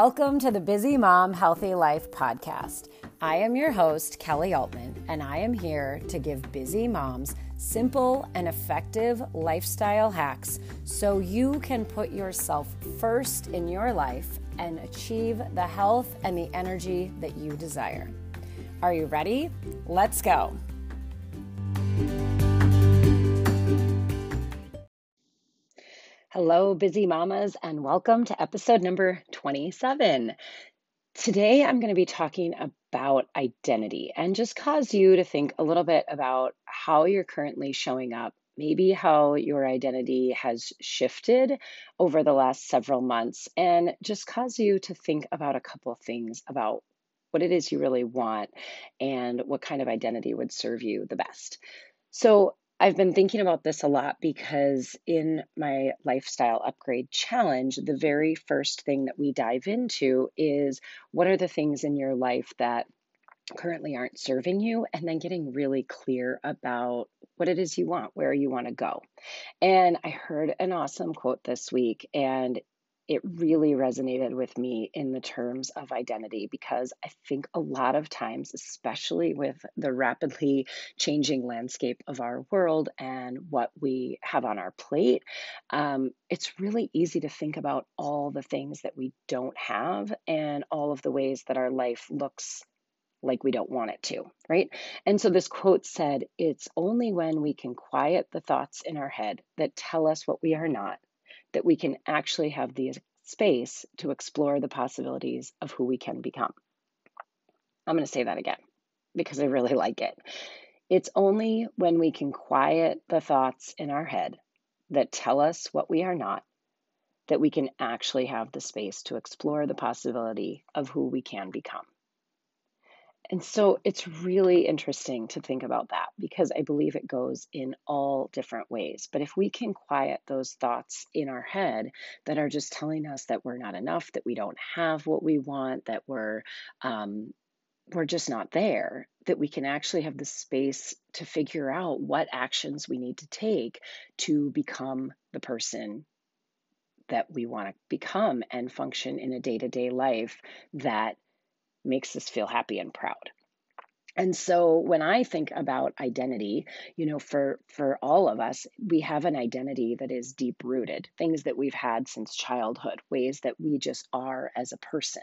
Welcome to the Busy Mom Healthy Life podcast. I am your host, Kelly Altman, and I am here to give busy moms simple and effective lifestyle hacks so you can put yourself first in your life and achieve the health and the energy that you desire. Are you ready? Let's go. Hello, busy mamas, and welcome to episode number 27. Today, I'm going to be talking about identity and just cause you to think a little bit about how you're currently showing up, maybe how your identity has shifted over the last several months, and just cause you to think about a couple things about what it is you really want and what kind of identity would serve you the best. So, I've been thinking about this a lot because in my lifestyle upgrade challenge, the very first thing that we dive into is what are the things in your life that currently aren't serving you, and then getting really clear about what it is you want, where you want to go. And I heard an awesome quote this week, and it really resonated with me in the terms of identity because I think a lot of times, especially with the rapidly changing landscape of our world and what we have on our plate, um, it's really easy to think about all the things that we don't have and all of the ways that our life looks like we don't want it to, right? And so this quote said, It's only when we can quiet the thoughts in our head that tell us what we are not that we can actually have the space to explore the possibilities of who we can become. I'm going to say that again because I really like it. It's only when we can quiet the thoughts in our head that tell us what we are not that we can actually have the space to explore the possibility of who we can become. And so it's really interesting to think about that because I believe it goes in all different ways. But if we can quiet those thoughts in our head that are just telling us that we're not enough, that we don't have what we want, that we're um, we're just not there, that we can actually have the space to figure out what actions we need to take to become the person that we want to become and function in a day to day life that makes us feel happy and proud. And so when I think about identity, you know, for for all of us, we have an identity that is deep rooted, things that we've had since childhood, ways that we just are as a person.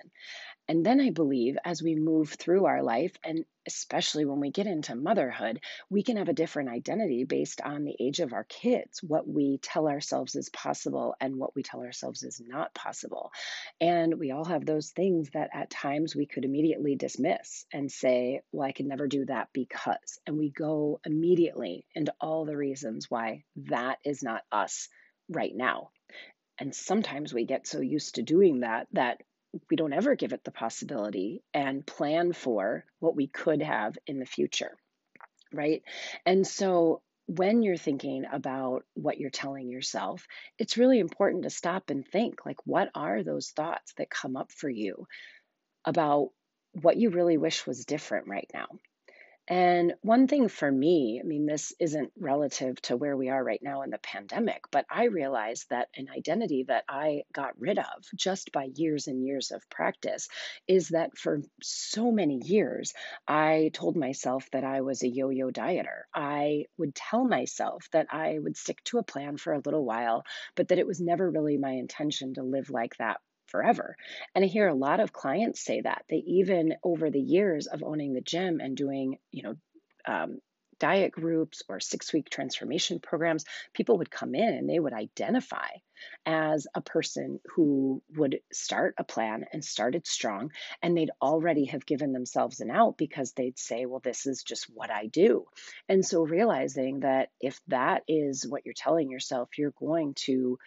And then I believe as we move through our life and especially when we get into motherhood, we can have a different identity based on the age of our kids, what we tell ourselves is possible and what we tell ourselves is not possible. And we all have those things that at times we could immediately dismiss and say, well, I never do that because. And we go immediately into all the reasons why that is not us right now. And sometimes we get so used to doing that that we don't ever give it the possibility and plan for what we could have in the future. Right. And so when you're thinking about what you're telling yourself, it's really important to stop and think like, what are those thoughts that come up for you about what you really wish was different right now? And one thing for me, I mean, this isn't relative to where we are right now in the pandemic, but I realized that an identity that I got rid of just by years and years of practice is that for so many years, I told myself that I was a yo yo dieter. I would tell myself that I would stick to a plan for a little while, but that it was never really my intention to live like that forever. And I hear a lot of clients say that. They even over the years of owning the gym and doing, you know, um, diet groups or six week transformation programs, people would come in and they would identify as a person who would start a plan and started strong. And they'd already have given themselves an out because they'd say, well, this is just what I do. And so realizing that if that is what you're telling yourself, you're going to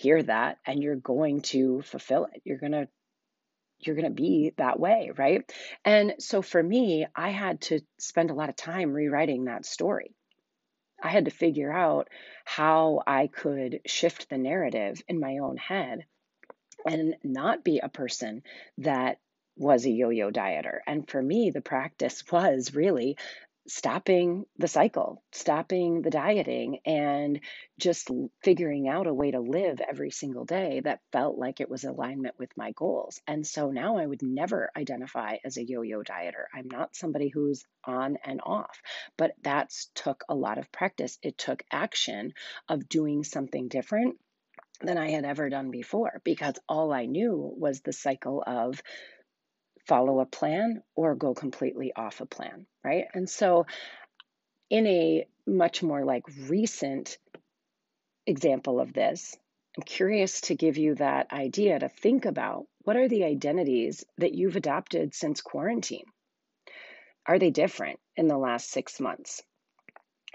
hear that and you're going to fulfill it. You're going to you're going to be that way, right? And so for me, I had to spend a lot of time rewriting that story. I had to figure out how I could shift the narrative in my own head and not be a person that was a yo yo dieter. And for me, the practice was really stopping the cycle, stopping the dieting, and just figuring out a way to live every single day that felt like it was alignment with my goals. And so now I would never identify as a yo yo dieter. I'm not somebody who's on and off, but that's took a lot of practice. It took action of doing something different than I had ever done before because all I knew was the cycle of follow a plan or go completely off a plan, right? And so, in a much more like recent example of this, I'm curious to give you that idea to think about what are the identities that you've adopted since quarantine? Are they different in the last six months?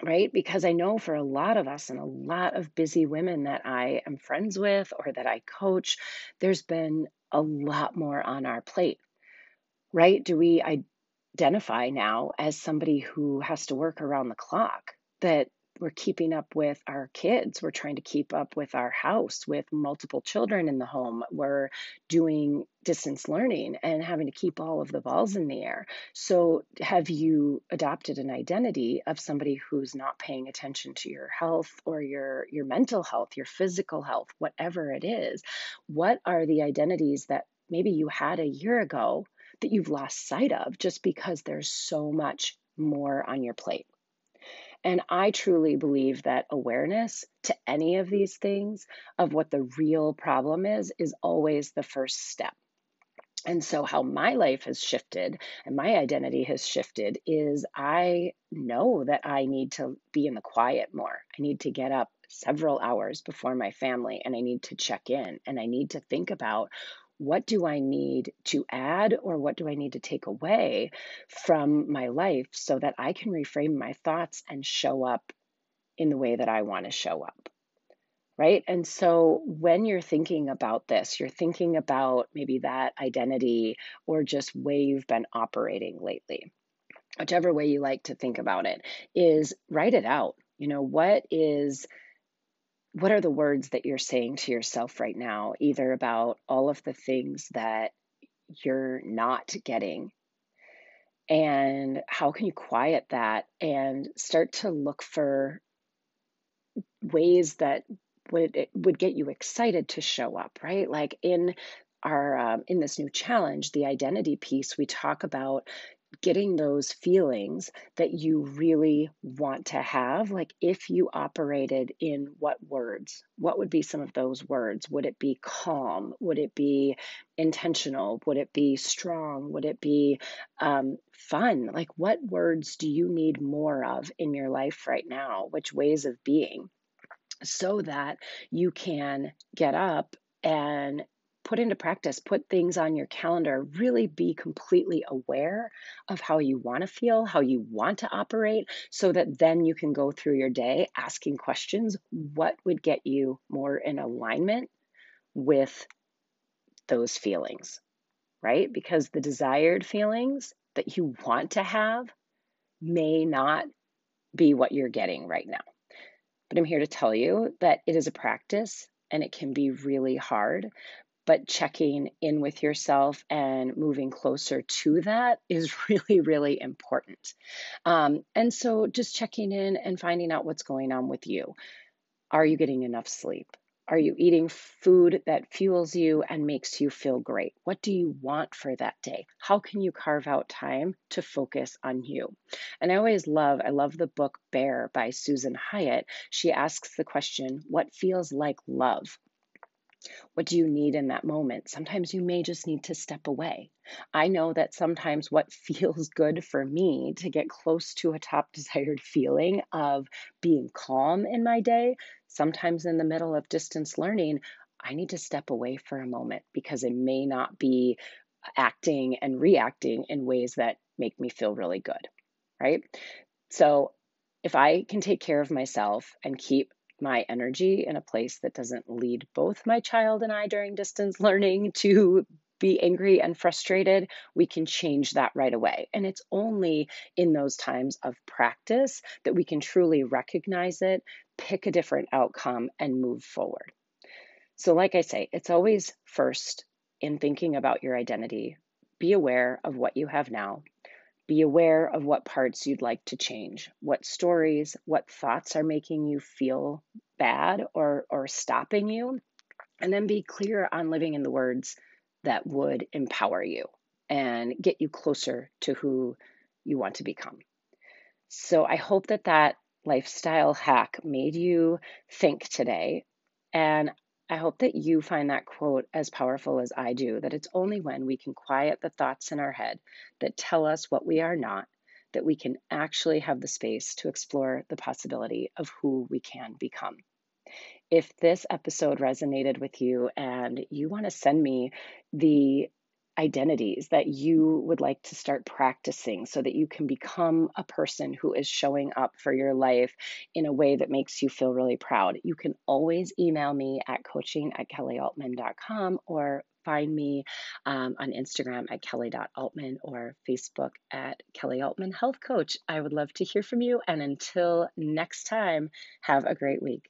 Right? Because I know for a lot of us and a lot of busy women that I am friends with or that I coach, there's been a lot more on our plate right? Do we identify now as somebody who has to work around the clock? That we're keeping up with our kids, we're trying to keep up with our house with multiple children in the home, we're doing distance learning and having to keep all of the balls in the air. So, have you adopted an identity of somebody who's not paying attention to your health or your your mental health, your physical health, whatever it is? What are the identities that maybe you had a year ago that you've lost sight of just because there's so much more on your plate. And I truly believe that awareness to any of these things, of what the real problem is, is always the first step. And so, how my life has shifted and my identity has shifted is I know that I need to be in the quiet more. I need to get up several hours before my family and I need to check in and I need to think about what do I need to add or what do I need to take away from my life so that I can reframe my thoughts and show up in the way that I want to show up? Right. And so when you're thinking about this, you're thinking about maybe that identity or just way you've been operating lately. Whichever way you like to think about it is write it out. You know, what is what are the words that you're saying to yourself right now, either about all of the things that you're not getting? And how can you quiet that and start to look for ways that would would get you excited to show up, right? Like in our um, in this new challenge, the identity piece, we talk about getting those feelings that you really want to have. Like if you operated in what words? What would be some of those words? Would it be calm? Would it be intentional? Would it be strong? Would it be um, fun? Like what words do you need more of in your life right now? Which ways of being? So that you can get up and put into practice, put things on your calendar, really be completely aware of how you want to feel, how you want to operate, so that then you can go through your day asking questions what would get you more in alignment with those feelings, right? Because the desired feelings that you want to have may not be what you're getting right now. But I'm here to tell you that it is a practice and it can be really hard but checking in with yourself and moving closer to that is really, really important. Um, and so just checking in and finding out what's going on with you. Are you getting enough sleep? Are you eating food that fuels you and makes you feel great? What do you want for that day? How can you carve out time to focus on you? And I always love, I love the book Bare by Susan Hyatt. She asks the question, What feels like love? What do you need in that moment? Sometimes you may just need to step away. I know that sometimes what feels good for me to get close to a top desired feeling of being calm in my day, sometimes in the middle of distance learning, I need to step away for a moment because it may not be acting and reacting in ways that make me feel really good, right? So if I can take care of myself and keep my energy in a place that doesn't lead both my child and I during distance learning to be angry and frustrated, we can change that right away. And it's only in those times of practice that we can truly recognize it, pick a different outcome, and move forward. So, like I say, it's always first in thinking about your identity, be aware of what you have now, Be aware of what parts you'd like to change, what stories, what thoughts are making you feel bad or, or stopping you. And then be clear on living in the words that would empower you and get you closer to who you want to become. So I hope that that lifestyle hack made you think today. And I hope that you find that quote as powerful as I do that it's only when we can quiet the thoughts in our head that tell us what we are not that we can actually have the space to explore the possibility of who we can become. If this episode resonated with you and you want to send me the identities that you would like to start practicing so that you can become a person who is showing up for your life in a way that makes you feel really proud. You can always email me at coaching at kellyaltman.com or find me um, on Instagram at kelly.altman or Facebook at Kelly Altman Health Coach. I would love to hear from you. And until next time, have a great week.